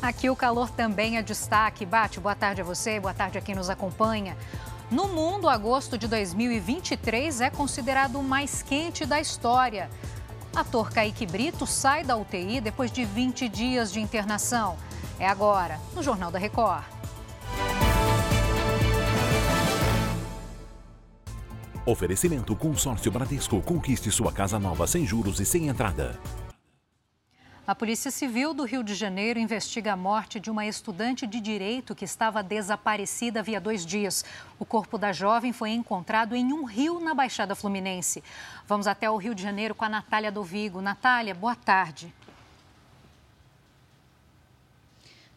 Aqui o calor também é destaque. Bate, boa tarde a você, boa tarde a quem nos acompanha. No mundo, agosto de 2023 é considerado o mais quente da história. Ator Kaique Brito sai da UTI depois de 20 dias de internação. É agora, no Jornal da Record. Oferecimento Consórcio Bradesco. Conquiste sua casa nova sem juros e sem entrada. A Polícia Civil do Rio de Janeiro investiga a morte de uma estudante de direito que estava desaparecida havia dois dias. O corpo da jovem foi encontrado em um rio na Baixada Fluminense. Vamos até o Rio de Janeiro com a Natália Dovigo. Natália, boa tarde.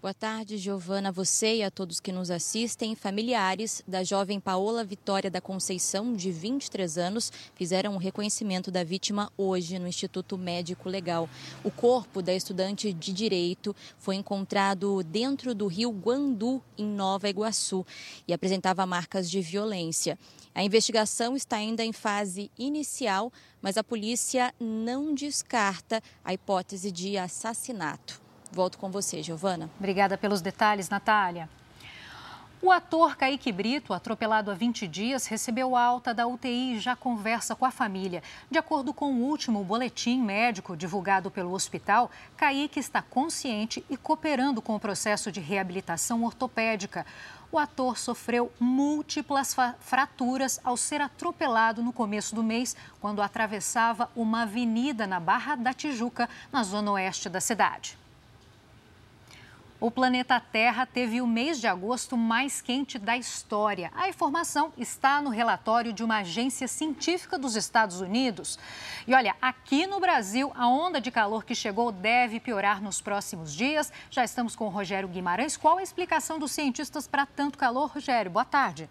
Boa tarde, Giovana, você e a todos que nos assistem. Familiares da jovem Paola Vitória da Conceição, de 23 anos, fizeram o um reconhecimento da vítima hoje no Instituto Médico Legal. O corpo da estudante de direito foi encontrado dentro do rio Guandu, em Nova Iguaçu, e apresentava marcas de violência. A investigação está ainda em fase inicial, mas a polícia não descarta a hipótese de assassinato. Volto com você, Giovana. Obrigada pelos detalhes, Natália. O ator Kaique Brito, atropelado há 20 dias, recebeu alta da UTI e já conversa com a família. De acordo com o último boletim médico divulgado pelo hospital, Kaique está consciente e cooperando com o processo de reabilitação ortopédica. O ator sofreu múltiplas fraturas ao ser atropelado no começo do mês, quando atravessava uma avenida na Barra da Tijuca, na zona oeste da cidade. O planeta Terra teve o mês de agosto mais quente da história. A informação está no relatório de uma agência científica dos Estados Unidos. E olha, aqui no Brasil, a onda de calor que chegou deve piorar nos próximos dias. Já estamos com o Rogério Guimarães. Qual a explicação dos cientistas para tanto calor, Rogério? Boa tarde.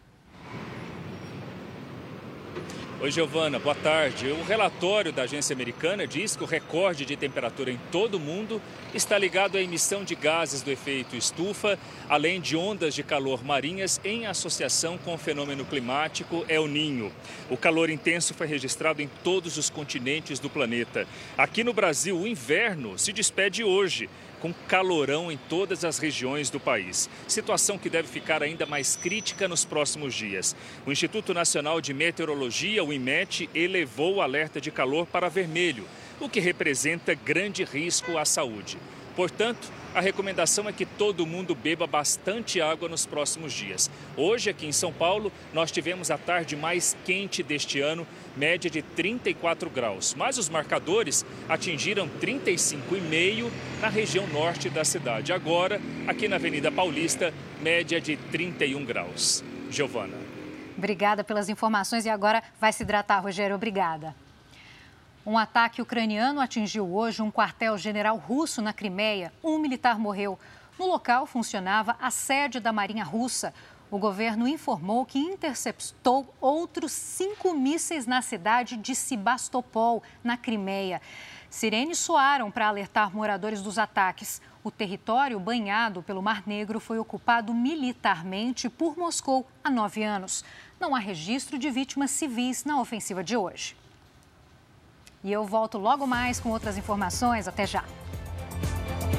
Oi, Giovana, boa tarde. O relatório da agência americana diz que o recorde de temperatura em todo o mundo está ligado à emissão de gases do efeito estufa, além de ondas de calor marinhas em associação com o fenômeno climático El Ninho. O calor intenso foi registrado em todos os continentes do planeta. Aqui no Brasil, o inverno se despede hoje com calorão em todas as regiões do país. Situação que deve ficar ainda mais crítica nos próximos dias. O Instituto Nacional de Meteorologia, o IMET, elevou o alerta de calor para vermelho, o que representa grande risco à saúde. Portanto, a recomendação é que todo mundo beba bastante água nos próximos dias. Hoje, aqui em São Paulo, nós tivemos a tarde mais quente deste ano, média de 34 graus. Mas os marcadores atingiram 35,5 na região norte da cidade. Agora, aqui na Avenida Paulista, média de 31 graus. Giovana. Obrigada pelas informações e agora vai se hidratar, Rogério. Obrigada. Um ataque ucraniano atingiu hoje um quartel-general russo na Crimeia. Um militar morreu. No local funcionava a sede da Marinha Russa. O governo informou que interceptou outros cinco mísseis na cidade de Sebastopol, na Crimeia. Sirenes soaram para alertar moradores dos ataques. O território banhado pelo Mar Negro foi ocupado militarmente por Moscou há nove anos. Não há registro de vítimas civis na ofensiva de hoje. E eu volto logo mais com outras informações. Até já!